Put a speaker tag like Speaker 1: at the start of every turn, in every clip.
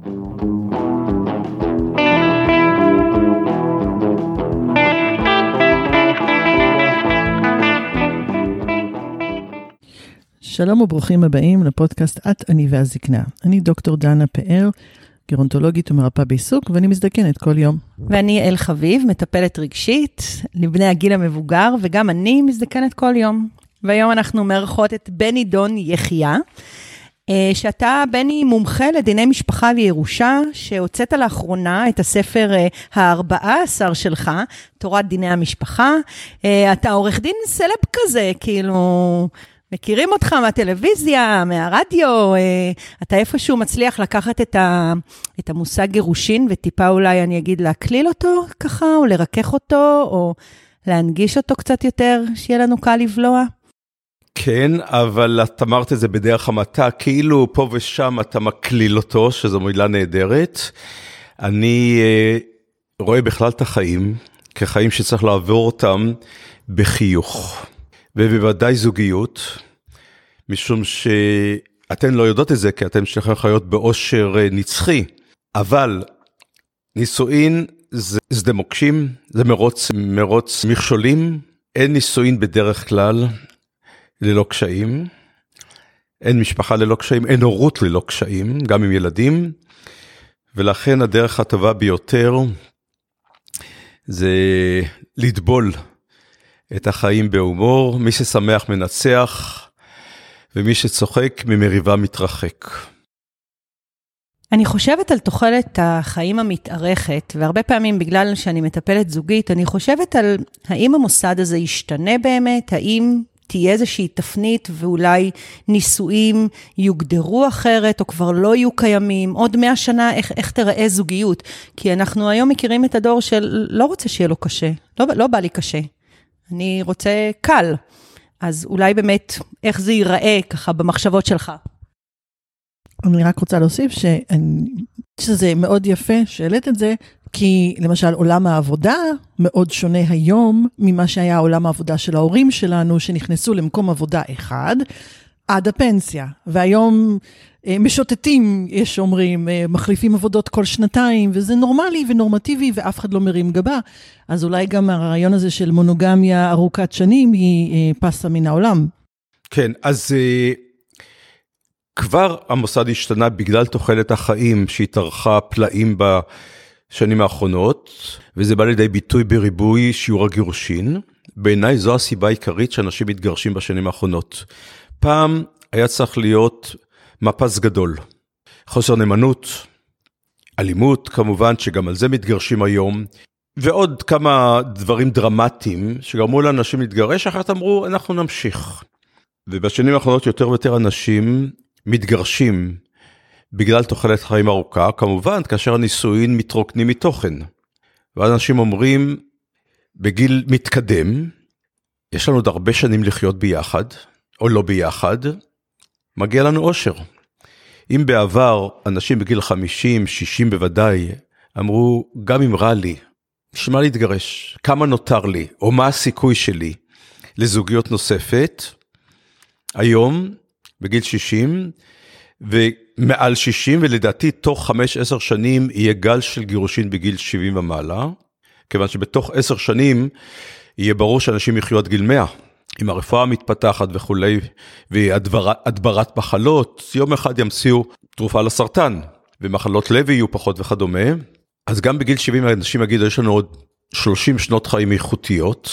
Speaker 1: שלום וברוכים הבאים לפודקאסט את, אני והזקנה. אני דוקטור דנה פאר, גרונטולוגית ומרפאה בעיסוק, ואני מזדקנת כל יום.
Speaker 2: ואני אל חביב, מטפלת רגשית לבני הגיל המבוגר, וגם אני מזדקנת כל יום. והיום אנחנו מארחות את בני דון יחיה, אה, שאתה, בני, מומחה לדיני משפחה וירושה, שהוצאת לאחרונה את הספר אה, הארבעה עשר שלך, תורת דיני המשפחה. אה, אתה עורך דין סלב כזה, כאילו... מכירים אותך מהטלוויזיה, מהרדיו, אה, אתה איפשהו מצליח לקחת את, ה, את המושג גירושין וטיפה אולי, אני אגיד, להקליל אותו ככה, או לרכך אותו, או להנגיש אותו קצת יותר, שיהיה לנו קל לבלוע?
Speaker 3: כן, אבל את אמרת את זה בדרך המעטה, כאילו פה ושם אתה מקליל אותו, שזו מילה נהדרת. אני אה, רואה בכלל את החיים כחיים שצריך לעבור אותם בחיוך. ובוודאי זוגיות, משום שאתן לא יודעות את זה, כי אתן שניכם חיות באושר אה, נצחי, אבל נישואין זה שדה מוקשים, זה מרוץ, מרוץ מכשולים, אין נישואין בדרך כלל ללא קשיים, אין משפחה ללא קשיים, אין הורות ללא קשיים, גם עם ילדים, ולכן הדרך הטובה ביותר זה לטבול את החיים בהומור, מי ששמח מנצח, ומי שצוחק ממריבה מתרחק.
Speaker 2: אני חושבת על תוחלת החיים המתארכת, והרבה פעמים בגלל שאני מטפלת זוגית, אני חושבת על האם המוסד הזה ישתנה באמת, האם תהיה איזושהי תפנית ואולי נישואים יוגדרו אחרת או כבר לא יהיו קיימים, עוד מאה שנה איך, איך תראה זוגיות. כי אנחנו היום מכירים את הדור של לא רוצה שיהיה לו קשה, לא, לא בא לי קשה. אני רוצה קל. אז אולי באמת, איך זה ייראה ככה במחשבות שלך?
Speaker 1: אני רק רוצה להוסיף שאני, שזה מאוד יפה שהעלית את זה, כי למשל עולם העבודה מאוד שונה היום ממה שהיה עולם העבודה של ההורים שלנו, שנכנסו למקום עבודה אחד עד הפנסיה. והיום אה, משוטטים, יש אומרים, אה, מחליפים עבודות כל שנתיים, וזה נורמלי ונורמטיבי ואף אחד לא מרים גבה. אז אולי גם הרעיון הזה של מונוגמיה ארוכת שנים היא אה, פסה מן העולם.
Speaker 3: כן, אז כבר המוסד השתנה בגלל תוחלת החיים שהתארכה פלאים בשנים האחרונות, וזה בא לידי ביטוי בריבוי שיעור הגירושין. בעיניי זו הסיבה העיקרית שאנשים מתגרשים בשנים האחרונות. פעם היה צריך להיות מפס גדול. חוסר נאמנות, אלימות כמובן, שגם על זה מתגרשים היום, ועוד כמה דברים דרמטיים שגרמו לאנשים להתגרש, אחרת אמרו, אנחנו נמשיך. ובשנים האחרונות יותר ויותר אנשים מתגרשים בגלל תוחלת חיים ארוכה, כמובן כאשר הנישואין מתרוקנים מתוכן. ואז אנשים אומרים, בגיל מתקדם, יש לנו עוד הרבה שנים לחיות ביחד, או לא ביחד, מגיע לנו אושר. אם בעבר אנשים בגיל 50, 60 בוודאי, אמרו, גם אם רע לי, בשביל להתגרש? כמה נותר לי? או מה הסיכוי שלי לזוגיות נוספת? היום, בגיל 60, ומעל 60, ולדעתי תוך 5-10 שנים יהיה גל של גירושין בגיל 70 ומעלה, כיוון שבתוך 10 שנים יהיה ברור שאנשים יחיו עד גיל 100. עם הרפואה המתפתחת וכולי, והדברת מחלות, יום אחד ימציאו תרופה לסרטן, ומחלות לב יהיו פחות וכדומה. אז גם בגיל 70 אנשים יגידו, יש לנו עוד 30 שנות חיים איכותיות,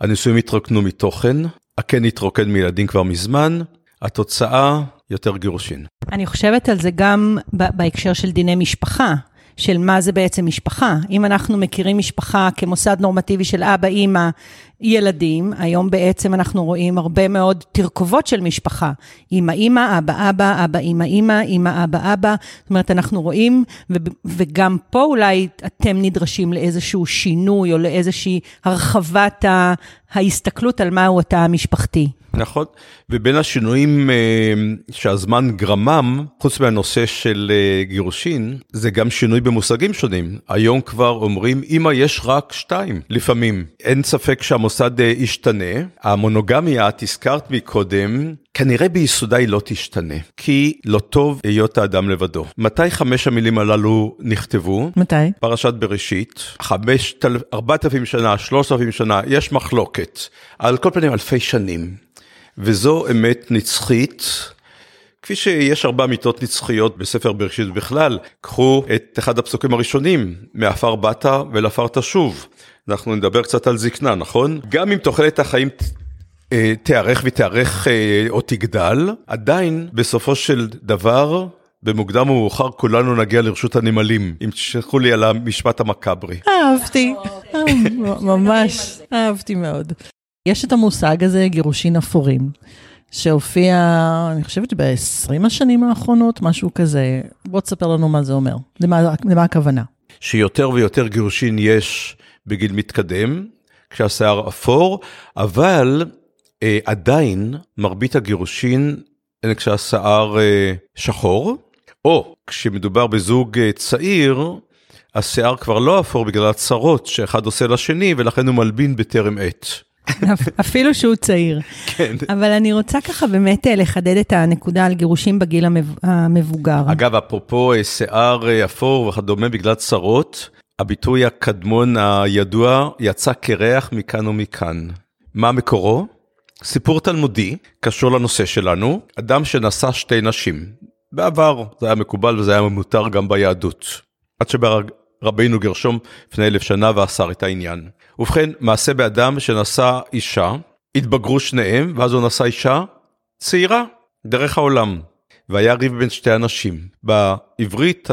Speaker 3: הנישואים יתרוקנו מתוכן, הקן יתרוקן מילדים כבר מזמן, התוצאה, יותר גירושין.
Speaker 2: אני חושבת על זה גם בהקשר של דיני משפחה. של מה זה בעצם משפחה. אם אנחנו מכירים משפחה כמוסד נורמטיבי של אבא, אימא, ילדים, היום בעצם אנחנו רואים הרבה מאוד תרכובות של משפחה. אימא, אימא, אבא, אבא, אבא, אימא, אימא, אימא, אבא, אבא. זאת אומרת, אנחנו רואים, ו- וגם פה אולי אתם נדרשים לאיזשהו שינוי או לאיזושהי הרחבת ההסתכלות על מהו התא המשפחתי.
Speaker 3: נכון, ובין השינויים אה, שהזמן גרמם, חוץ מהנושא של אה, גירושין, זה גם שינוי במושגים שונים. היום כבר אומרים, אמא יש רק שתיים, לפעמים. אין ספק שהמוסד אה, ישתנה. המונוגמיה, את הזכרת מקודם, כנראה ביסודה היא לא תשתנה, כי לא טוב היות האדם לבדו. מתי חמש המילים הללו נכתבו?
Speaker 1: מתי?
Speaker 3: פרשת בראשית, חמש, ארבעת אלפים שנה, שלושת אלפים שנה, יש מחלוקת, על כל פנים אלפי שנים, וזו אמת נצחית. כפי שיש ארבע אמיתות נצחיות בספר בראשית בכלל, קחו את אחד הפסוקים הראשונים, מעפר באת ולעפר תשוב. אנחנו נדבר קצת על זקנה, נכון? גם אם תוחלת החיים אה, תארך ותארך אה, או תגדל, עדיין בסופו של דבר, במוקדם או מאוחר כולנו נגיע לרשות הנמלים, אם תשלחו לי על המשפט המכברי.
Speaker 1: אהבתי, אה, ממש, אהבתי מאוד. יש את המושג הזה, גירושין אפורים. שהופיע, אני חושבת ב-20 השנים האחרונות, משהו כזה. בוא תספר לנו מה זה אומר, למה, למה הכוונה.
Speaker 3: שיותר ויותר גירושין יש בגיל מתקדם, כשהשיער אפור, אבל אה, עדיין מרבית הגירושין הן כשהשיער אה, שחור, או כשמדובר בזוג אה, צעיר, השיער כבר לא אפור בגלל הצרות שאחד עושה לשני ולכן הוא מלבין בטרם עת.
Speaker 2: אפילו שהוא צעיר.
Speaker 3: כן.
Speaker 2: אבל אני רוצה ככה באמת אה, לחדד את הנקודה על גירושים בגיל המבוגר.
Speaker 3: אגב, אפרופו אה, שיער אה, אפור וכדומה בגלל צרות, הביטוי הקדמון הידוע יצא קרח מכאן ומכאן. מה מקורו? סיפור תלמודי, קשור לנושא שלנו, אדם שנשא שתי נשים. בעבר זה היה מקובל וזה היה מותר גם ביהדות. עד שרבינו גרשום לפני אלף שנה ואסר את העניין. ובכן, מעשה באדם שנשא אישה, התבגרו שניהם, ואז הוא נשא אישה צעירה, דרך העולם. והיה ריב בין שתי אנשים. בעברית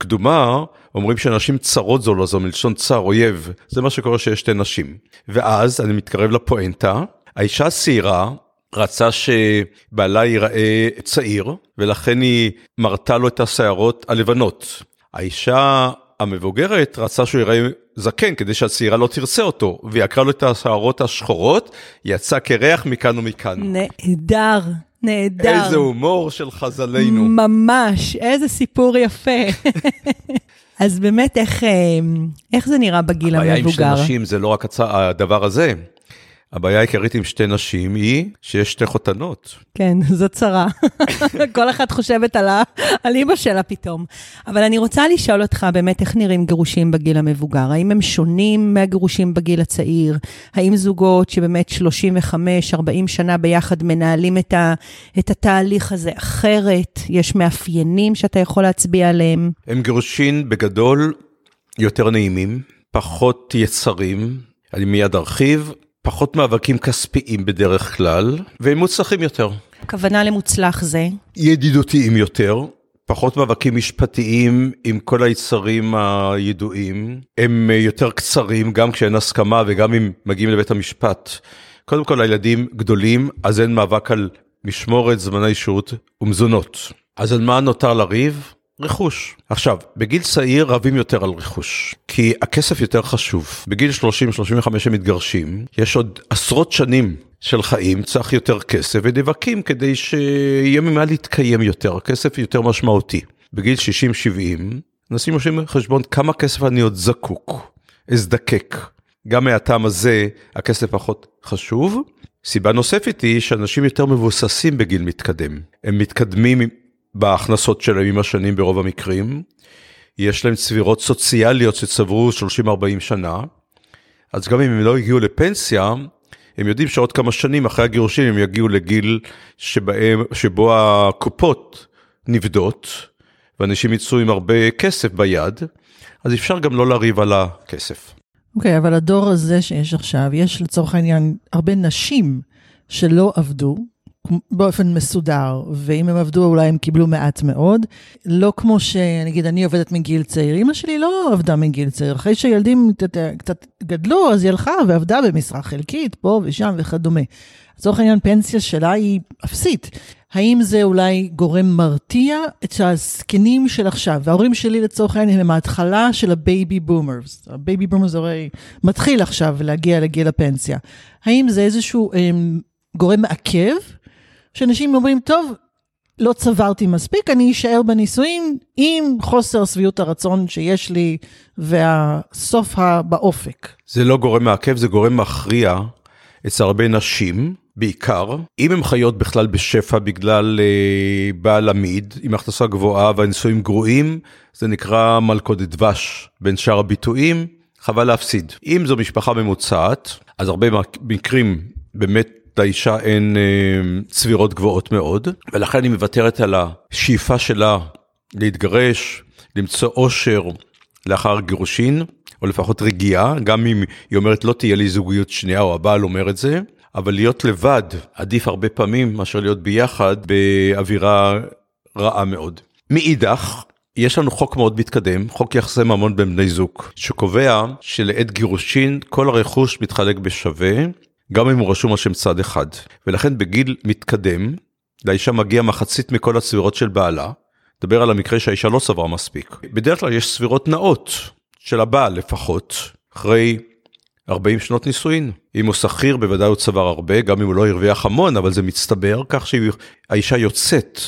Speaker 3: הקדומה אומרים שנשים צרות זו לזו, מלשון צר, אויב. זה מה שקורה שיש שתי נשים. ואז, אני מתקרב לפואנטה, האישה הצעירה רצה שבעלה ייראה צעיר, ולכן היא מרתה לו את השערות הלבנות. האישה המבוגרת רצה שהוא ייראה זקן כדי שהצעירה לא תרצה אותו, והיא עקרה לו את השערות השחורות, יצא קרח מכאן ומכאן.
Speaker 2: נהדר, נהדר.
Speaker 3: איזה הומור של חז"לינו.
Speaker 2: ממש, איזה סיפור יפה. אז באמת, איך, אה, איך זה נראה בגיל המבוגר?
Speaker 3: הבעיה עם שתי נשים זה לא רק הצ... הדבר הזה. הבעיה העיקרית עם שתי נשים היא שיש שתי חותנות.
Speaker 2: כן, זו צרה. כל אחת חושבת על, ה... על אימא שלה פתאום. אבל אני רוצה לשאול אותך באמת איך נראים גירושים בגיל המבוגר. האם הם שונים מהגירושים בגיל הצעיר? האם זוגות שבאמת 35-40 שנה ביחד מנהלים את, ה... את התהליך הזה אחרת? יש מאפיינים שאתה יכול להצביע עליהם?
Speaker 3: הם גירושים בגדול יותר נעימים, פחות יצרים. אני מיד ארחיב, פחות מאבקים כספיים בדרך כלל, והם מוצלחים יותר.
Speaker 2: הכוונה למוצלח זה?
Speaker 3: ידידותיים יותר, פחות מאבקים משפטיים עם כל היצרים הידועים, הם יותר קצרים גם כשאין הסכמה וגם אם מגיעים לבית המשפט. קודם כל הילדים גדולים, אז אין מאבק על משמורת, זמני שהות ומזונות. אז על מה נותר לריב? רכוש. עכשיו, בגיל צעיר רבים יותר על רכוש, כי הכסף יותר חשוב. בגיל 30-35 הם מתגרשים, יש עוד עשרות שנים של חיים, צריך יותר כסף, ונאבקים כדי שיהיה ממה להתקיים יותר, הכסף יותר משמעותי. בגיל 60-70, נשים עושים חשבון כמה כסף אני עוד זקוק, אזדקק. גם מהטעם הזה הכסף פחות חשוב. סיבה נוספת היא שאנשים יותר מבוססים בגיל מתקדם. הם מתקדמים בהכנסות שלהם עם השנים ברוב המקרים. יש להם צבירות סוציאליות שצברו 30-40 שנה, אז גם אם הם לא הגיעו לפנסיה, הם יודעים שעוד כמה שנים אחרי הגירושים הם יגיעו לגיל שבהם, שבו הקופות נבדות, ואנשים יצאו עם הרבה כסף ביד, אז אפשר גם לא לריב על הכסף.
Speaker 1: אוקיי, okay, אבל הדור הזה שיש עכשיו, יש לצורך העניין הרבה נשים שלא עבדו, באופן מסודר, ואם הם עבדו אולי הם קיבלו מעט מאוד. לא כמו שנגיד אני עובדת מגיל צעיר, אמא שלי לא עבדה מגיל צעיר, אחרי שהילדים קצת גדלו אז היא הלכה ועבדה במשרה חלקית, פה ושם וכדומה. לצורך העניין פנסיה שלה היא אפסית. האם זה אולי גורם מרתיע את הזקנים של עכשיו? וההורים שלי לצורך העניין הם ההתחלה של ה baby boomers. ה baby boomers הרי מתחיל עכשיו להגיע לגיל הפנסיה. האם זה איזשהו הם, גורם מעכב שאנשים אומרים, טוב, לא צברתי מספיק, אני אשאר בנישואים עם חוסר שביעות הרצון שיש לי והסוף באופק.
Speaker 3: זה לא גורם מעכב, זה גורם מכריע אצל הרבה נשים, בעיקר, אם הן חיות בכלל בשפע בגלל אה, בעל עמיד עם הכנסה גבוהה והנישואים גרועים, זה נקרא מלכודת דבש בין שאר הביטויים, חבל להפסיד. אם זו משפחה ממוצעת, אז הרבה מקרים באמת לאישה אין אה, צבירות גבוהות מאוד, ולכן היא מוותרת על השאיפה שלה להתגרש, למצוא אושר לאחר גירושין, או לפחות רגיעה, גם אם היא אומרת לא תהיה לי זוגיות שנייה, או הבעל אומר את זה, אבל להיות לבד עדיף הרבה פעמים מאשר להיות ביחד באווירה רעה מאוד. מאידך, יש לנו חוק מאוד מתקדם, חוק יחסי ממון בין בני זוג, שקובע שלעת גירושין כל הרכוש מתחלק בשווה, גם אם הוא רשום על שם צד אחד. ולכן בגיל מתקדם, לאישה מגיע מחצית מכל הצבירות של בעלה, נדבר על המקרה שהאישה לא סברה מספיק. בדרך כלל יש סבירות נאות, של הבעל לפחות, אחרי 40 שנות נישואין. אם הוא שכיר בוודאי הוא צבר הרבה, גם אם הוא לא הרוויח המון, אבל זה מצטבר, כך שהאישה יוצאת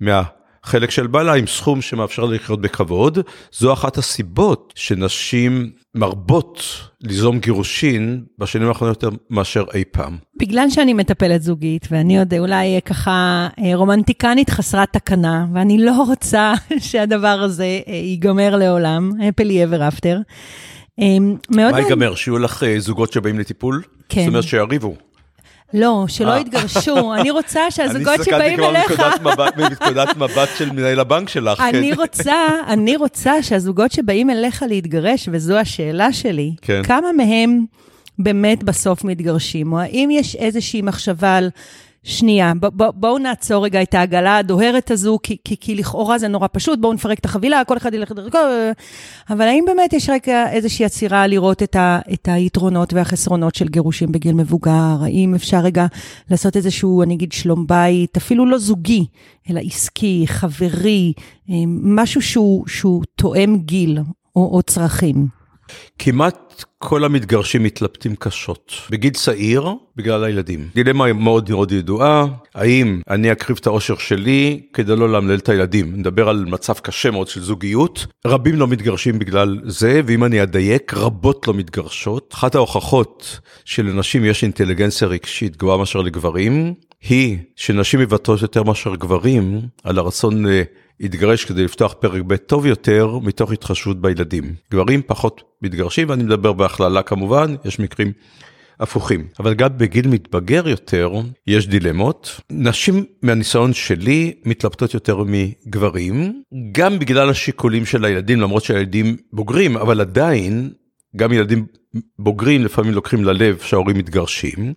Speaker 3: מהחלק של בעלה עם סכום שמאפשר לחיות בכבוד. זו אחת הסיבות שנשים מרבות ליזום גירושין בשנים האחרונות יותר מאשר אי פעם.
Speaker 2: בגלל שאני מטפלת זוגית, ואני עוד אולי ככה אה, רומנטיקנית חסרת תקנה, ואני לא רוצה שהדבר הזה אה, ייגמר לעולם, happily ever after.
Speaker 3: אמ, מה ייגמר? שיהיו לך אה, זוגות שבאים לטיפול? כן. זאת אומרת שיריבו.
Speaker 2: לא, שלא אה. יתגרשו. אני רוצה שהזוגות שבאים אליך...
Speaker 3: אני הסתכלתי כבר מנקודת מבט של מנהל הבנק שלך.
Speaker 2: אני כן. רוצה, אני רוצה שהזוגות שבאים אליך להתגרש, וזו השאלה שלי, כן. כמה מהם באמת בסוף מתגרשים? או האם יש איזושהי מחשבה על... שנייה, ב- ב- בואו נעצור רגע את העגלה הדוהרת הזו, כי, כי, כי לכאורה זה נורא פשוט, בואו נפרק את החבילה, כל אחד ילך לדרכו, אבל האם באמת יש רגע איזושהי עצירה לראות את, ה, את היתרונות והחסרונות של גירושים בגיל מבוגר? האם אפשר רגע לעשות איזשהו, אני אגיד, שלום בית, אפילו לא זוגי, אלא עסקי, חברי, אה, משהו שהוא, שהוא תואם גיל או, או צרכים?
Speaker 3: כמעט כל המתגרשים מתלבטים קשות. בגיל צעיר, בגלל הילדים. דילמה מאוד מאוד ידועה, האם אני אקריב את האושר שלי כדי לא לאמלל את הילדים. נדבר על מצב קשה מאוד של זוגיות. רבים לא מתגרשים בגלל זה, ואם אני אדייק, רבות לא מתגרשות. אחת ההוכחות שלנשים יש אינטליגנציה רגשית גבוהה מאשר לגברים, היא שנשים מבטאות יותר מאשר גברים על הרצון התגרש כדי לפתוח פרק ב' טוב יותר מתוך התחשבות בילדים. גברים פחות מתגרשים ואני מדבר בהכללה כמובן, יש מקרים הפוכים. אבל גם בגיל מתבגר יותר יש דילמות. נשים מהניסיון שלי מתלבטות יותר מגברים, גם בגלל השיקולים של הילדים למרות שהילדים בוגרים, אבל עדיין גם ילדים בוגרים לפעמים לוקחים ללב שההורים מתגרשים,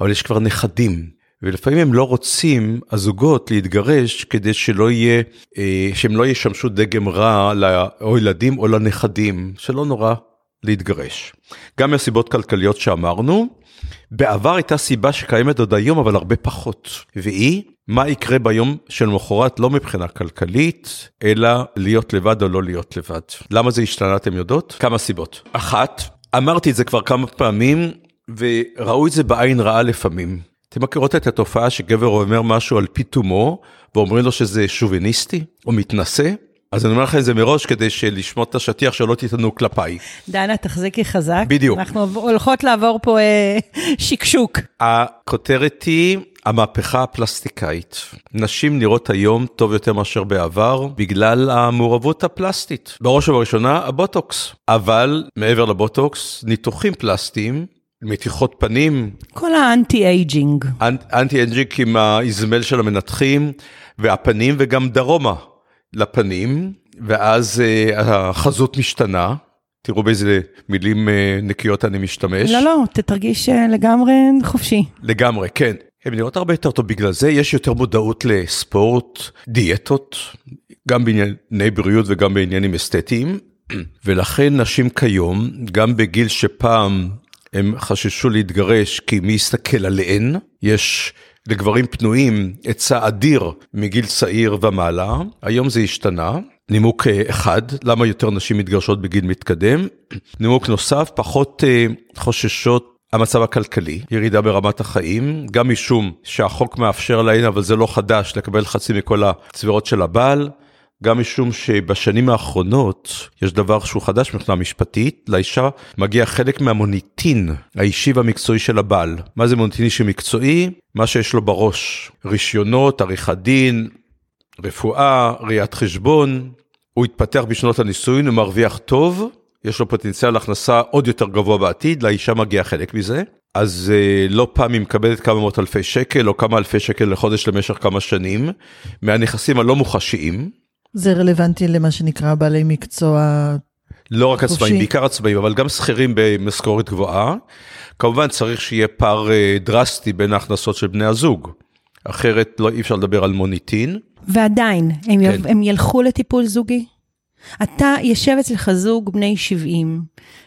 Speaker 3: אבל יש כבר נכדים. ולפעמים הם לא רוצים, הזוגות, להתגרש כדי שלא יהיה, אה, שהם לא ישמשו דגם רע או ילדים או לנכדים, שלא נורא להתגרש. גם מהסיבות כלכליות שאמרנו, בעבר הייתה סיבה שקיימת עוד היום אבל הרבה פחות, והיא מה יקרה ביום של מחרת לא מבחינה כלכלית, אלא להיות לבד או לא להיות לבד. למה זה השתנה אתם יודעות? כמה סיבות. אחת, אמרתי את זה כבר כמה פעמים, וראו את זה בעין רעה לפעמים. אתם מכירות את התופעה שגבר אומר משהו על פי תומו ואומרים לו שזה שוביניסטי או מתנשא? אז אני אומר לכם את זה מראש כדי שלשמוט את השטיח שלא תטענו כלפיי.
Speaker 2: דנה, תחזיקי חזק.
Speaker 3: בדיוק.
Speaker 2: אנחנו הולכות לעבור פה אה, שקשוק.
Speaker 3: הכותרת היא המהפכה הפלסטיקאית. נשים נראות היום טוב יותר מאשר בעבר בגלל המעורבות הפלסטית. בראש ובראשונה הבוטוקס. אבל מעבר לבוטוקס, ניתוחים פלסטיים מתיחות פנים.
Speaker 2: כל ה anti
Speaker 3: aging. anti aging עם האזמל של המנתחים והפנים וגם דרומה לפנים, ואז uh, החזות משתנה. תראו באיזה מילים uh, נקיות אני משתמש.
Speaker 2: לא, לא, תרגיש uh, לגמרי חופשי.
Speaker 3: לגמרי, כן. הן נראות הרבה יותר טוב בגלל זה, יש יותר מודעות לספורט, דיאטות, גם בענייני בריאות וגם בעניינים אסתטיים, ולכן נשים כיום, גם בגיל שפעם הם חששו להתגרש כי מי יסתכל עליהן, יש לגברים פנויים היצע אדיר מגיל צעיר ומעלה, היום זה השתנה. נימוק אה, אחד, למה יותר נשים מתגרשות בגיל מתקדם. נימוק נוסף, פחות אה, חוששות המצב הכלכלי, ירידה ברמת החיים, גם משום שהחוק מאפשר להן, אבל זה לא חדש, לקבל חצי מכל הצבירות של הבעל, גם משום שבשנים האחרונות יש דבר שהוא חדש מבחינה משפטית, לאישה מגיע חלק מהמוניטין האישי והמקצועי של הבעל. מה זה מוניטין אישי מקצועי? מה שיש לו בראש, רישיונות, עריכת דין, רפואה, ראיית חשבון, הוא התפתח בשנות הנישואין, הוא מרוויח טוב, יש לו פוטנציאל הכנסה עוד יותר גבוה בעתיד, לאישה מגיע חלק מזה. אז אה, לא פעם היא מקבלת כמה מאות אלפי שקל או כמה אלפי שקל לחודש למשך כמה שנים, מהנכסים הלא מוחשיים.
Speaker 1: זה רלוונטי למה שנקרא בעלי מקצוע
Speaker 3: לא רק עצמאים, בעיקר עצמאים, אבל גם שכירים במשכורת גבוהה. כמובן צריך שיהיה פער אה, דרסטי בין ההכנסות של בני הזוג, אחרת לא אי אפשר לדבר על מוניטין.
Speaker 2: ועדיין, הם, כן. הם ילכו לטיפול זוגי? אתה, יושב אצלך זוג בני 70,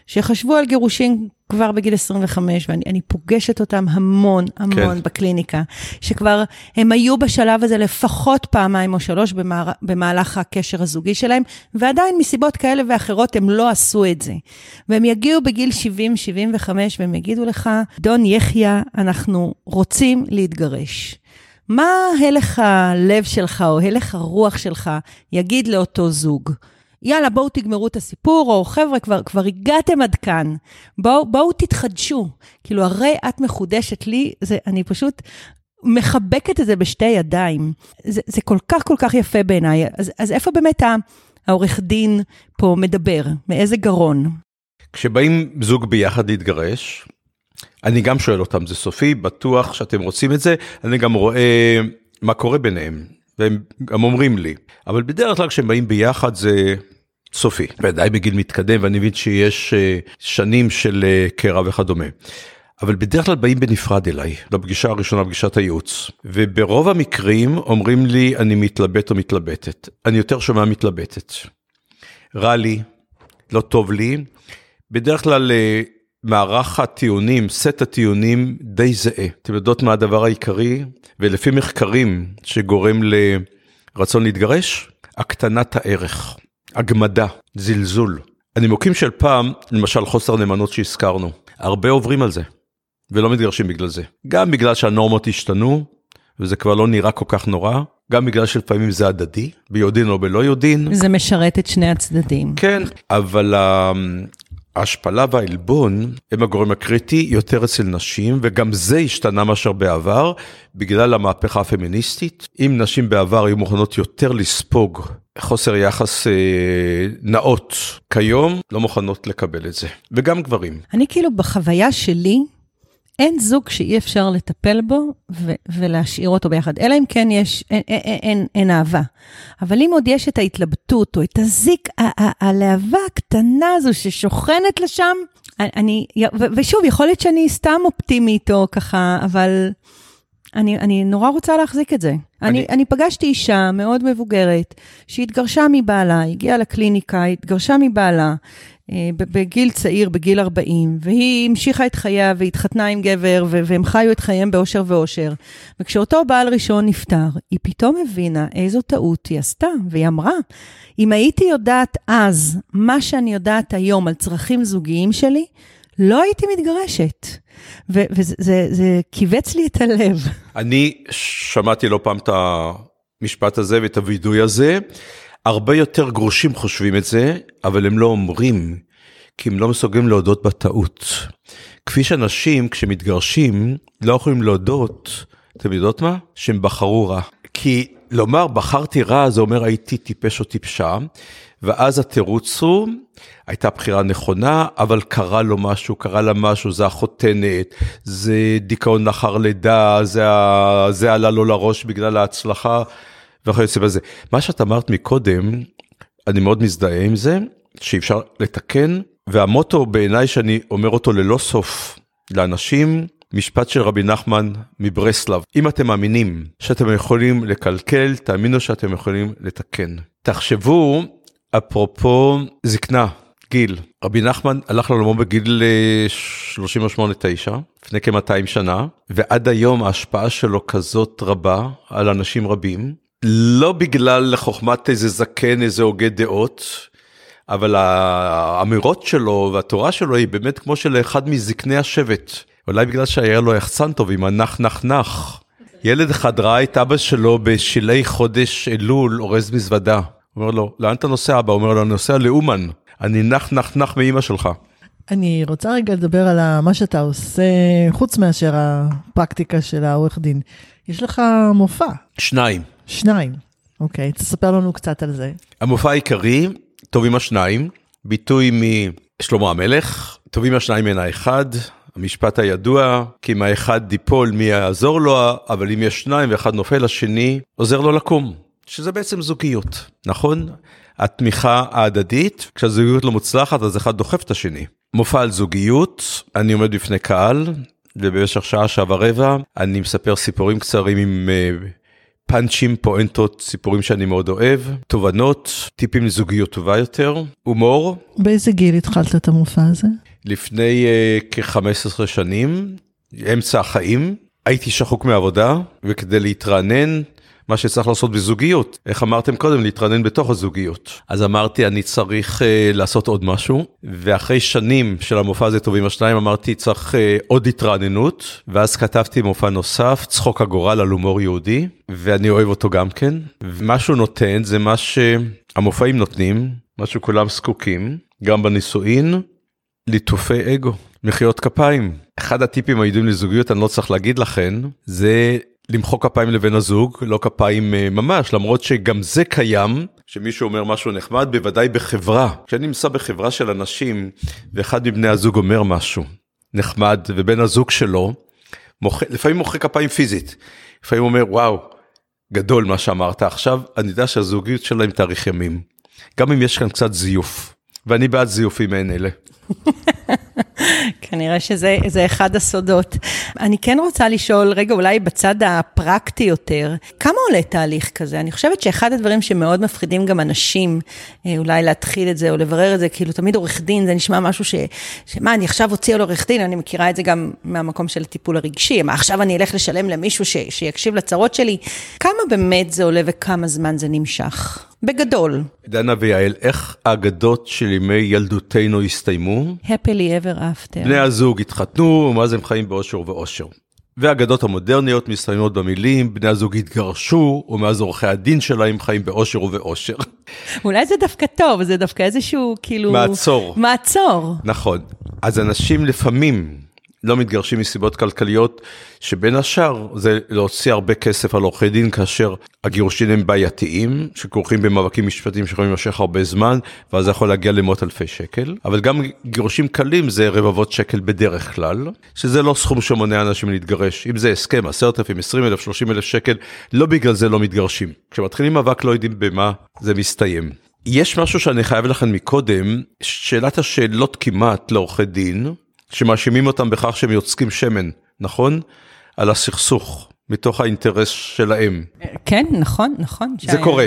Speaker 2: שחשבו על גירושין כבר בגיל 25, ואני פוגשת אותם המון המון כן. בקליניקה, שכבר הם היו בשלב הזה לפחות פעמיים או שלוש במהר, במהלך הקשר הזוגי שלהם, ועדיין מסיבות כאלה ואחרות הם לא עשו את זה. והם יגיעו בגיל 70-75 והם יגידו לך, דון יחיא, אנחנו רוצים להתגרש. מה הלך הלב שלך או הלך הרוח שלך יגיד לאותו זוג? יאללה, בואו תגמרו את הסיפור, או חבר'ה, כבר, כבר הגעתם עד כאן, בואו בוא תתחדשו. כאילו, הרי את מחודשת לי, זה, אני פשוט מחבקת את זה בשתי ידיים. זה, זה כל כך כל כך יפה בעיניי. אז, אז איפה באמת העורך דין פה מדבר? מאיזה גרון?
Speaker 3: כשבאים זוג ביחד להתגרש, אני גם שואל אותם, זה סופי? בטוח שאתם רוצים את זה? אני גם רואה מה קורה ביניהם, והם גם אומרים לי. אבל בדרך כלל כשהם באים ביחד זה סופי, ודאי בגיל מתקדם, ואני מבין שיש אה, שנים של אה, קרע וכדומה. אבל בדרך כלל באים בנפרד אליי, לפגישה הראשונה, פגישת הייעוץ. וברוב המקרים אומרים לי, אני מתלבט או מתלבטת. אני יותר שומע מתלבטת. רע לי, לא טוב לי. בדרך כלל אה, מערך הטיעונים, סט הטיעונים די זהה. אתם יודעות מה הדבר העיקרי? ולפי מחקרים שגורם לרצון להתגרש, הקטנת הערך, הגמדה, זלזול. הנימוקים של פעם, למשל חוסר נאמנות שהזכרנו, הרבה עוברים על זה, ולא מתגרשים בגלל זה. גם בגלל שהנורמות השתנו, וזה כבר לא נראה כל כך נורא, גם בגלל שלפעמים זה הדדי, ביודעין או בלא יודעין.
Speaker 2: זה משרת את שני הצדדים.
Speaker 3: כן, אבל ההשפלה והעלבון הם הגורם הקריטי יותר אצל נשים, וגם זה השתנה מאשר בעבר, בגלל המהפכה הפמיניסטית. אם נשים בעבר היו מוכנות יותר לספוג חוסר יחס אה, נאות, כיום לא מוכנות לקבל את זה, וגם גברים.
Speaker 2: אני כאילו בחוויה שלי, אין זוג שאי אפשר לטפל בו ו- ולהשאיר אותו ביחד, אלא אם כן יש, אין, אין, אין, אין אהבה. אבל אם עוד יש את ההתלבטות או את הזיק, הלהבה הקטנה הזו ששוכנת לשם, אני, ו- ושוב, יכול להיות שאני סתם אופטימית או ככה, אבל אני, אני נורא רוצה להחזיק את זה. אני, אני, אני פגשתי אישה מאוד מבוגרת, שהתגרשה מבעלה, הגיעה לקליניקה, התגרשה מבעלה. אה, בגיל צעיר, בגיל 40, והיא המשיכה את חייה והתחתנה עם גבר, והם חיו את חייהם באושר ואושר. וכשאותו בעל ראשון נפטר, היא פתאום הבינה איזו טעות היא עשתה, והיא אמרה, אם הייתי יודעת אז מה שאני יודעת היום על צרכים זוגיים שלי, לא הייתי מתגרשת. וזה כיווץ לי את הלב.
Speaker 3: אני שמעתי לא פעם את המשפט הזה ואת הווידוי הזה. הרבה יותר גרושים חושבים את זה, אבל הם לא אומרים, כי הם לא מסוגלים להודות בטעות. כפי שאנשים, כשמתגרשים, לא יכולים להודות, אתם יודעות מה? שהם בחרו רע. כי לומר בחרתי רע זה אומר הייתי טיפש או טיפשה, ואז התירוץ הוא, הייתה בחירה נכונה, אבל קרה לו משהו, קרה לה משהו, זה החותנת, זה דיכאון לאחר לידה, זה, זה עלה לו לראש בגלל ההצלחה. וכיוצא בזה. מה שאת אמרת מקודם, אני מאוד מזדהה עם זה, שאי אפשר לתקן, והמוטו בעיניי שאני אומר אותו ללא סוף לאנשים, משפט של רבי נחמן מברסלב, אם אתם מאמינים שאתם יכולים לקלקל, תאמינו שאתם יכולים לתקן. תחשבו, אפרופו זקנה, גיל, רבי נחמן הלך לעולמו בגיל 38-9, אה, לפני כ-200 שנה, ועד היום ההשפעה שלו כזאת רבה על אנשים רבים, לא בגלל חוכמת איזה זקן, איזה הוגה דעות, אבל האמירות שלו והתורה שלו היא באמת כמו של אחד מזקני השבט. אולי בגלל שהיה לו יחצן טוב עם הנח נח נח. ילד אחד ראה את אבא שלו בשלהי חודש אלול אורז מזוודה. אומר לו, לאן אתה נוסע אבא? הוא אומר לו, אני נוסע לאומן, אני נח נח נח מאימא שלך.
Speaker 1: אני רוצה רגע לדבר על מה שאתה עושה, חוץ מאשר הפרקטיקה של העורך דין. יש לך מופע,
Speaker 3: שניים.
Speaker 1: שניים. אוקיי, תספר לנו קצת על זה.
Speaker 3: המופע העיקרי, טובים השניים, ביטוי משלמה המלך, טובים השניים מן האחד, המשפט הידוע, כי אם האחד ייפול מי יעזור לו, אבל אם יש שניים ואחד נופל, השני עוזר לו לקום, שזה בעצם זוגיות, נכון? התמיכה ההדדית, כשהזוגיות לא מוצלחת אז אחד דוחף את השני. מופע על זוגיות, אני עומד בפני קהל, ובמשך שעה, שעה ורבע, אני מספר סיפורים קצרים עם אה, פאנצ'ים, פואנטות, סיפורים שאני מאוד אוהב, תובנות, טיפים לזוגיות טובה יותר, הומור.
Speaker 1: באיזה גיל התחלת את המופע הזה?
Speaker 3: לפני uh, כ-15 שנים, אמצע החיים, הייתי שחוק מעבודה, וכדי להתרענן, מה שצריך לעשות בזוגיות, איך אמרתם קודם, להתרענן בתוך הזוגיות. אז אמרתי, אני צריך uh, לעשות עוד משהו, ואחרי שנים של המופע הזה טובים השניים, אמרתי, צריך uh, עוד התרעננות, ואז כתבתי מופע נוסף, צחוק הגורל על הומור יהודי, ואני אוהב אותו גם כן. ומה שהוא נותן זה מה שהמופעים נותנים, מה שכולם זקוקים, גם בנישואין, ליטופי אגו, מחיאות כפיים. אחד הטיפים הידועים לזוגיות, אני לא צריך להגיד לכן, זה למחוא כפיים לבן הזוג, לא כפיים אה, ממש, למרות שגם זה קיים, שמישהו אומר משהו נחמד, בוודאי בחברה. כשאני נמצא בחברה של אנשים, ואחד מבני הזוג אומר משהו נחמד, ובן הזוג שלו, מוח... לפעמים מוחא כפיים פיזית, לפעמים אומר וואו, גדול מה שאמרת עכשיו, אני יודע שהזוגיות שלהם תאריך ימים. גם אם יש כאן קצת זיוף, ואני בעד זיופים מעין אלה.
Speaker 2: כנראה שזה זה אחד הסודות. אני כן רוצה לשאול, רגע, אולי בצד הפרקטי יותר, כמה עולה תהליך כזה? אני חושבת שאחד הדברים שמאוד מפחידים גם אנשים, אה, אולי להתחיל את זה או לברר את זה, כאילו תמיד עורך דין, זה נשמע משהו ש... שמה, אני עכשיו אוציא על עורך דין, אני מכירה את זה גם מהמקום של הטיפול הרגשי, מה, עכשיו אני אלך לשלם למישהו ש, שיקשיב לצרות שלי? כמה באמת זה עולה וכמה זמן זה נמשך? בגדול.
Speaker 3: דנה ויעל, איך האגדות של ימי ילדותנו הסתיימו?
Speaker 2: happily ever after.
Speaker 3: בני הזוג התחתנו, ואז הם חיים באושר ואושר. והאגדות המודרניות מסתיימות במילים, בני הזוג התגרשו, ומאז עורכי הדין שלהם חיים באושר ובאושר.
Speaker 2: אולי זה דווקא טוב, זה דווקא איזשהו כאילו...
Speaker 3: מעצור.
Speaker 2: מעצור.
Speaker 3: נכון. אז אנשים לפעמים לא מתגרשים מסיבות כלכליות, שבין השאר זה להוציא הרבה כסף על עורכי דין כאשר הגירושין הם בעייתיים, שכרוכים במאבקים משפטיים שיכולים להימשך הרבה זמן, ואז זה יכול להגיע למאות אלפי שקל. אבל גם גירושים קלים זה רבבות שקל בדרך כלל, שזה לא סכום שמונע אנשים להתגרש. אם זה הסכם, עשרת אלפים, עשרים אלף, שלושים אלף שקל, לא בגלל זה לא מתגרשים. כשמתחילים מאבק לא יודעים במה זה מסתיים. יש משהו שאני חייב לכם מקודם, שאלת השאלות כמעט לעורכי דין, שמאשימים אותם בכך שהם יוצקים שמן, נכון? על הסכסוך, מתוך האינטרס שלהם.
Speaker 2: כן, נכון, נכון.
Speaker 3: זה קורה.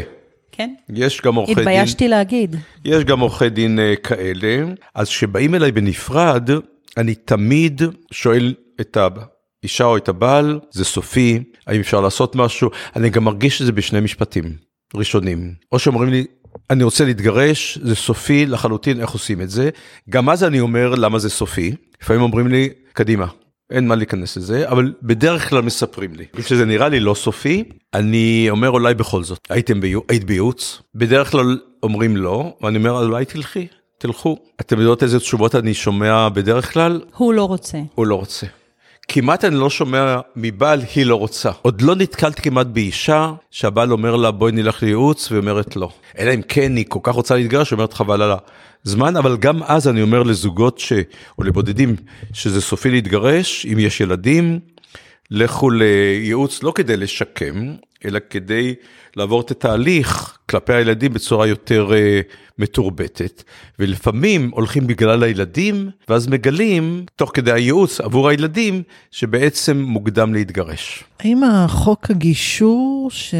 Speaker 2: כן.
Speaker 3: יש גם עורכי דין,
Speaker 2: התביישתי להגיד.
Speaker 3: יש גם עורכי דין אה, כאלה, אז כשבאים אליי בנפרד, אני תמיד שואל את האישה או את הבעל, זה סופי, האם אפשר לעשות משהו? אני גם מרגיש שזה בשני משפטים ראשונים. או שאומרים לי, אני רוצה להתגרש, זה סופי לחלוטין, איך עושים את זה? גם אז אני אומר למה זה סופי. לפעמים אומרים לי, קדימה, אין מה להיכנס לזה, אבל בדרך כלל מספרים לי. כשזה נראה לי לא סופי, אני אומר אולי בכל זאת, הייתם ביו... היית בייעוץ? בדרך כלל אומרים לא, ואני אומר אולי תלכי, תלכו. אתם יודעות איזה תשובות אני שומע בדרך כלל?
Speaker 2: הוא לא רוצה.
Speaker 3: הוא לא רוצה. כמעט אני לא שומע מבעל היא לא רוצה. עוד לא נתקלת כמעט באישה שהבעל אומר לה בואי נלך לייעוץ והיא אומרת לא. אלא אם כן היא כל כך רוצה להתגרש, היא אומרת חבל על הזמן, אבל גם אז אני אומר לזוגות ש... או לבודדים שזה סופי להתגרש, אם יש ילדים, לכו לייעוץ לא כדי לשקם, אלא כדי לעבור את התהליך כלפי הילדים בצורה יותר uh, מתורבתת. ולפעמים הולכים בגלל הילדים, ואז מגלים, תוך כדי הייעוץ עבור הילדים, שבעצם מוקדם להתגרש.
Speaker 1: האם החוק הגישור, ש...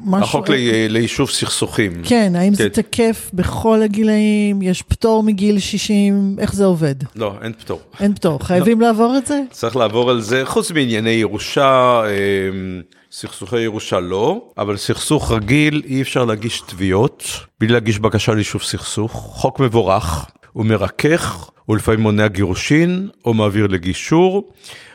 Speaker 1: משהו...
Speaker 3: החוק לי, ליישוב סכסוכים.
Speaker 1: כן, האם כן. זה תקף בכל הגילאים? יש פטור מגיל 60? איך זה עובד?
Speaker 3: לא, אין פטור.
Speaker 1: אין פטור, חייבים לא. לעבור את זה?
Speaker 3: צריך לעבור על זה, חוץ מענייני ירושה, אמ, סכסוכי ירושה לא, אבל סכסוך רגיל אי אפשר להגיש תביעות בלי להגיש בקשה ליישוב סכסוך. חוק מבורך, הוא מרכך, הוא לפעמים מונע גירושין או מעביר לגישור.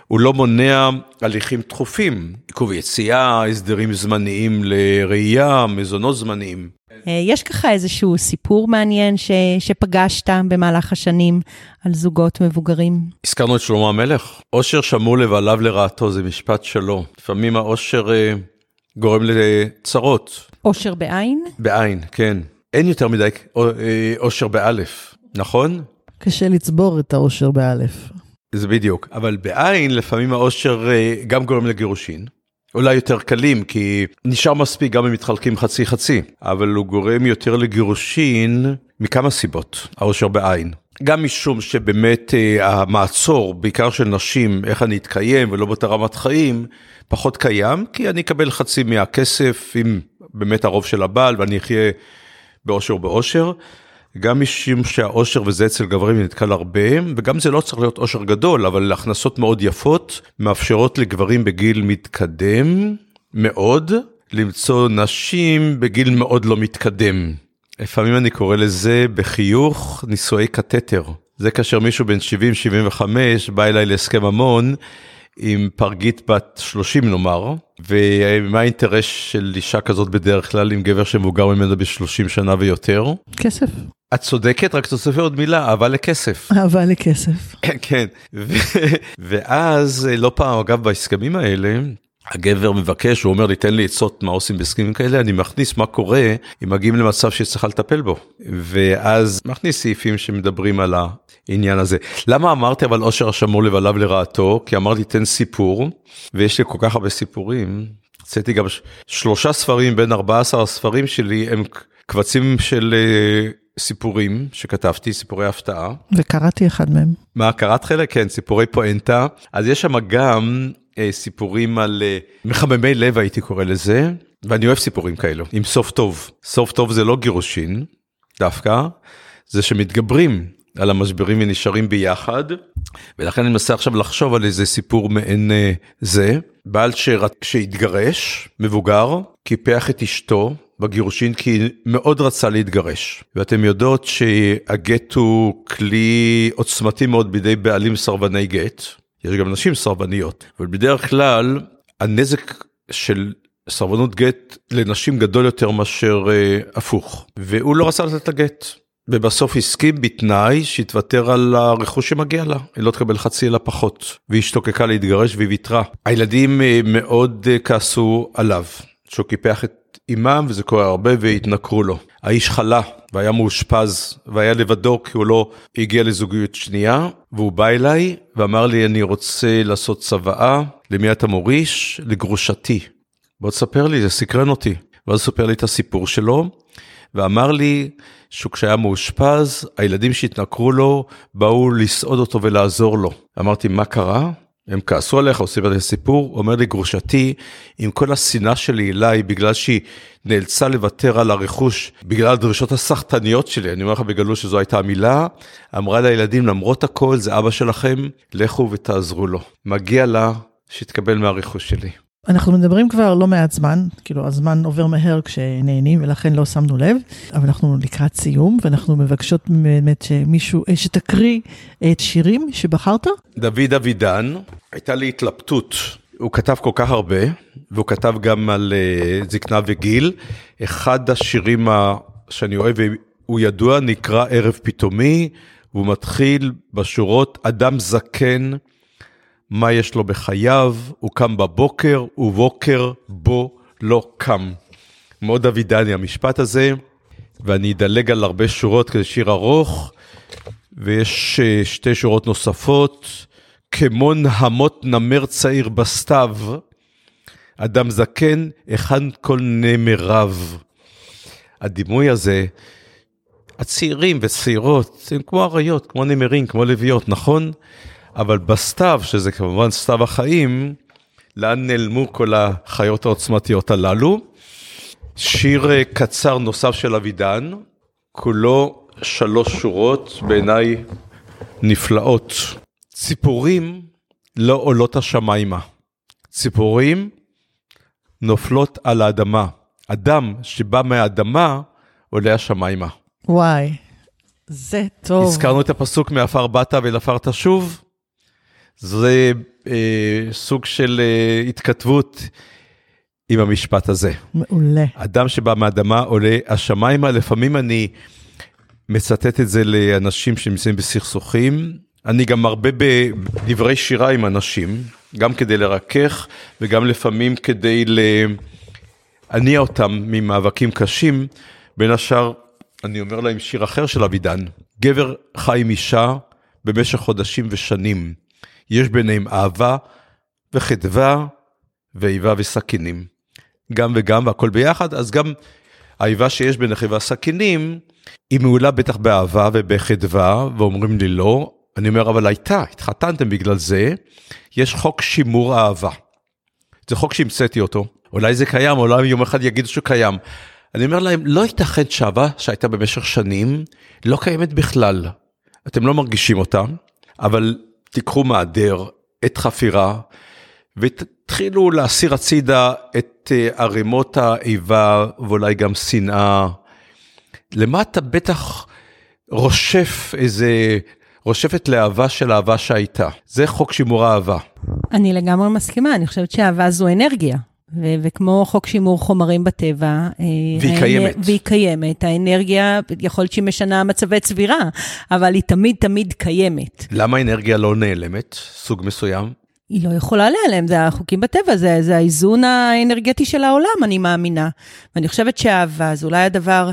Speaker 3: הוא לא מונע הליכים דחופים, עיכוב יציאה, הסדרים זמניים לראייה, מזונות זמניים.
Speaker 2: אה, יש ככה איזשהו סיפור מעניין ש, שפגשת במהלך השנים על זוגות מבוגרים?
Speaker 3: הזכרנו את שלמה המלך. עושר שמור לבעליו לרעתו, זה משפט שלו. לפעמים העושר אה, גורם לצרות.
Speaker 2: עושר בעין?
Speaker 3: בעין, כן. אין יותר מדי אה, עושר באלף, נכון?
Speaker 1: קשה לצבור את העושר באלף.
Speaker 3: זה בדיוק, אבל בעין לפעמים העושר אה, גם גורם לגירושין. אולי יותר קלים, כי נשאר מספיק גם אם מתחלקים חצי חצי, אבל הוא גורם יותר לגירושין מכמה סיבות, העושר בעין. גם משום שבאמת אה, המעצור, בעיקר של נשים, איך אני אתקיים ולא באותה רמת חיים, פחות קיים, כי אני אקבל חצי מהכסף, אם באמת הרוב של הבעל, ואני אחיה באושר באושר. גם משום שהאושר וזה אצל גברים נתקל הרבה, וגם זה לא צריך להיות אושר גדול, אבל הכנסות מאוד יפות מאפשרות לגברים בגיל מתקדם מאוד למצוא נשים בגיל מאוד לא מתקדם. לפעמים אני קורא לזה בחיוך נישואי קתטר. זה כאשר מישהו בן 70-75 בא אליי להסכם ממון עם פרגית בת 30 נאמר, ומה האינטרס של אישה כזאת בדרך כלל עם גבר שמבוגר ממנו ב-30 שנה ויותר?
Speaker 1: כסף.
Speaker 3: את צודקת, רק תוסיפי עוד מילה, אהבה לכסף.
Speaker 1: אהבה לכסף.
Speaker 3: כן, ואז לא פעם, אגב, בהסכמים האלה, הגבר מבקש, הוא אומר לי, תן לי עצות מה עושים בהסכמים כאלה, אני מכניס מה קורה אם מגיעים למצב שצריכה לטפל בו. ואז מכניס סעיפים שמדברים על העניין הזה. למה אמרתי אבל עושר השמור לבעליו לרעתו? כי אמרתי, תן סיפור, ויש לי כל כך הרבה סיפורים. הוצאתי גם שלושה ספרים בין 14 הספרים שלי, הם קבצים של אה, סיפורים שכתבתי, סיפורי הפתעה.
Speaker 1: וקראתי אחד מהם.
Speaker 3: מה, קראת חלק? כן, סיפורי פואנטה. אז יש שם גם סיפורים על אה, מחממי לב הייתי קורא לזה, ואני אוהב סיפורים כאלו, עם סוף טוב. סוף טוב זה לא גירושין, דווקא, זה שמתגברים על המשברים ונשארים ביחד, ולכן אני מנסה עכשיו לחשוב על איזה סיפור מעין אה, זה. בעל שהתגרש, מבוגר, קיפח את אשתו בגירושין כי מאוד רצה להתגרש. ואתם יודעות שהגט הוא כלי עוצמתי מאוד בידי בעלים סרבני גט. יש גם נשים סרבניות, אבל בדרך כלל הנזק של סרבנות גט לנשים גדול יותר מאשר אה, הפוך. והוא לא רצה לתת את הגט. ובסוף הסכים בתנאי שהתוותר על הרכוש שמגיע לה, היא לא תקבל חצי אלא פחות, והיא השתוקקה להתגרש והיא ויתרה. הילדים אה, מאוד אה, כעסו עליו, שהוא קיפח את עימם וזה קורה הרבה והתנכרו לו. האיש חלה והיה מאושפז והיה לבדו כי הוא לא הגיע לזוגיות שנייה והוא בא אליי ואמר לי אני רוצה לעשות צוואה למי אתה מוריש? לגרושתי. בוא תספר לי זה סקרן אותי. ואז הוא ספר לי את הסיפור שלו ואמר לי שהוא כשהיה מאושפז הילדים שהתנכרו לו באו לסעוד אותו ולעזור לו. אמרתי מה קרה? הם כעסו עליך, עושים עליך סיפור, הוא אומר לי גרושתי, עם כל השנאה שלי אליי, בגלל שהיא נאלצה לוותר על הרכוש, בגלל הדרישות הסחטניות שלי, אני אומר לך בגלוי שזו הייתה המילה, אמרה לילדים, למרות הכל, זה אבא שלכם, לכו ותעזרו לו. מגיע לה שתקבל מהרכוש שלי.
Speaker 1: אנחנו מדברים כבר לא מעט זמן, כאילו הזמן עובר מהר כשנהנים ולכן לא שמנו לב, אבל אנחנו לקראת סיום ואנחנו מבקשות באמת שמישהו, אה, שתקריא את שירים שבחרת.
Speaker 3: דוד אבידן, הייתה לי התלבטות, הוא כתב כל כך הרבה, והוא כתב גם על uh, זקנה וגיל, אחד השירים שאני אוהב, הוא ידוע, נקרא ערב פתאומי, והוא מתחיל בשורות אדם זקן. מה יש לו בחייו, הוא קם בבוקר, ובוקר בו לא קם. מאוד אבידני המשפט הזה, ואני אדלג על הרבה שורות כזה שיר ארוך, ויש אה, שתי שורות נוספות, כמו נהמות נמר צעיר בסתיו, אדם זקן, היכן כל נמריו. הדימוי הזה, הצעירים וצעירות הם כמו אריות, כמו נמרים, כמו לביאות, נכון? אבל בסתיו, שזה כמובן סתיו החיים, לאן נעלמו כל החיות העוצמתיות הללו? שיר אה, קצר נוסף של אבידן, כולו שלוש שורות, בעיניי נפלאות. ציפורים לא עולות השמיימה. ציפורים נופלות על האדמה. אדם שבא מהאדמה עולה השמיימה.
Speaker 1: וואי, זה טוב.
Speaker 3: הזכרנו את הפסוק מעפר באת ולעפר תשוב. זה אה, סוג של אה, התכתבות עם המשפט הזה.
Speaker 1: מעולה.
Speaker 3: אדם שבא מהאדמה עולה השמיימה, לפעמים אני מצטט את זה לאנשים שנמצאים בסכסוכים. אני גם מרבה בדברי שירה עם אנשים, גם כדי לרכך וגם לפעמים כדי להניע אותם ממאבקים קשים. בין השאר, אני אומר להם שיר אחר של אבידן, גבר חי עם אישה במשך חודשים ושנים. יש ביניהם אהבה וחדווה ואיבה וסכינים. גם וגם והכל ביחד, אז גם האיבה שיש בין אחי והסכינים, היא מעולה בטח באהבה ובחדווה, ואומרים לי לא. אני אומר, אבל הייתה, התחתנתם בגלל זה, יש חוק שימור אהבה. זה חוק שהמצאתי אותו, אולי זה קיים, אולי יום אחד יגידו שהוא קיים. אני אומר להם, לא ייתכן שאהבה שהייתה במשך שנים, לא קיימת בכלל. אתם לא מרגישים אותה, אבל תיקחו מעדר, את חפירה, ותתחילו להסיר הצידה את אה, ערימות האיבה ואולי גם שנאה. למטה בטח רושף איזה, רושפת לאהבה של אהבה שהייתה. זה חוק שימור האהבה.
Speaker 2: אני לגמרי מסכימה, אני חושבת שאהבה זו אנרגיה. ו- וכמו חוק שימור חומרים בטבע, אה,
Speaker 3: והיא קיימת.
Speaker 2: והיא קיימת, האנרגיה, יכול להיות שהיא משנה מצבי צבירה, אבל היא תמיד תמיד קיימת.
Speaker 3: למה אנרגיה לא נעלמת? סוג מסוים?
Speaker 2: היא לא יכולה להיעלם, זה החוקים בטבע, זה, זה האיזון האנרגטי של העולם, אני מאמינה. ואני חושבת שאהבה זה אולי הדבר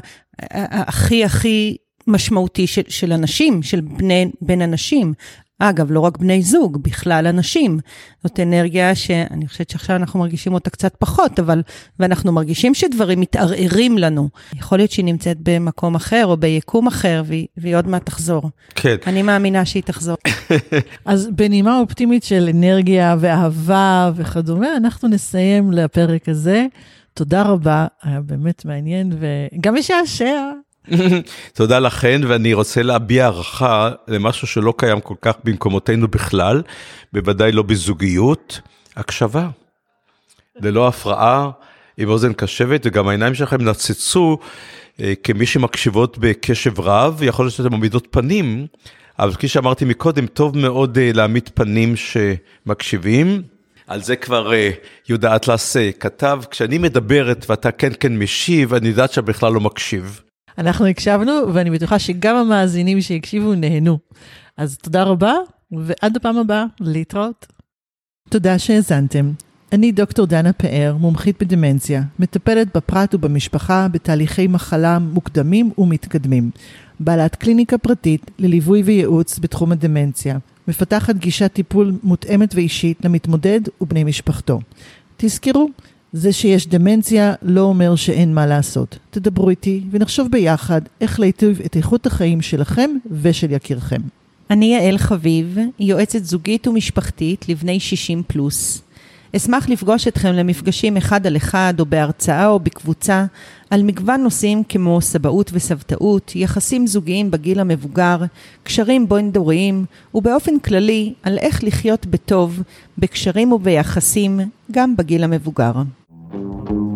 Speaker 2: הכי הכי משמעותי של, של אנשים, של בני, בין אנשים. אגב, לא רק בני זוג, בכלל אנשים. זאת אנרגיה שאני חושבת שעכשיו אנחנו מרגישים אותה קצת פחות, אבל, ואנחנו מרגישים שדברים מתערערים לנו. יכול להיות שהיא נמצאת במקום אחר או ביקום אחר, והיא, והיא עוד מעט תחזור.
Speaker 3: כן.
Speaker 2: אני מאמינה שהיא תחזור.
Speaker 1: אז בנימה אופטימית של אנרגיה ואהבה וכדומה, אנחנו נסיים לפרק הזה. תודה רבה, היה באמת מעניין וגם משעשע.
Speaker 3: תודה לכן, ואני רוצה להביע הערכה למשהו שלא קיים כל כך במקומותינו בכלל, בוודאי לא בזוגיות, הקשבה. ללא הפרעה, עם אוזן קשבת, וגם העיניים שלכם נצצו אה, כמי שמקשיבות בקשב רב, יכול להיות שאתן מעמידות פנים, אבל כפי שאמרתי מקודם, טוב מאוד אה, להעמיד פנים שמקשיבים. על זה כבר אה, יהודה אטלס אה, כתב, כשאני מדברת ואתה כן כן משיב, אני יודעת שאתה בכלל לא מקשיב.
Speaker 1: אנחנו הקשבנו, ואני בטוחה שגם המאזינים שהקשיבו נהנו. אז תודה רבה, ועד הפעם הבאה, להתראות. תודה שהאזנתם. אני דוקטור דנה פאר, מומחית בדמנציה, מטפלת בפרט ובמשפחה בתהליכי מחלה מוקדמים ומתקדמים. בעלת קליניקה פרטית לליווי וייעוץ בתחום הדמנציה. מפתחת גישת טיפול מותאמת ואישית למתמודד ובני משפחתו. תזכרו, זה שיש דמנציה לא אומר שאין מה לעשות. תדברו איתי ונחשוב ביחד איך להיטיב את איכות החיים שלכם ושל יקירכם.
Speaker 2: אני יעל חביב, יועצת זוגית ומשפחתית לבני 60 פלוס. אשמח לפגוש אתכם למפגשים אחד על אחד או בהרצאה או בקבוצה על מגוון נושאים כמו סבאות וסבתאות, יחסים זוגיים בגיל המבוגר, קשרים בין-דוריים ובאופן כללי על איך לחיות בטוב בקשרים וביחסים גם בגיל המבוגר. Thank you.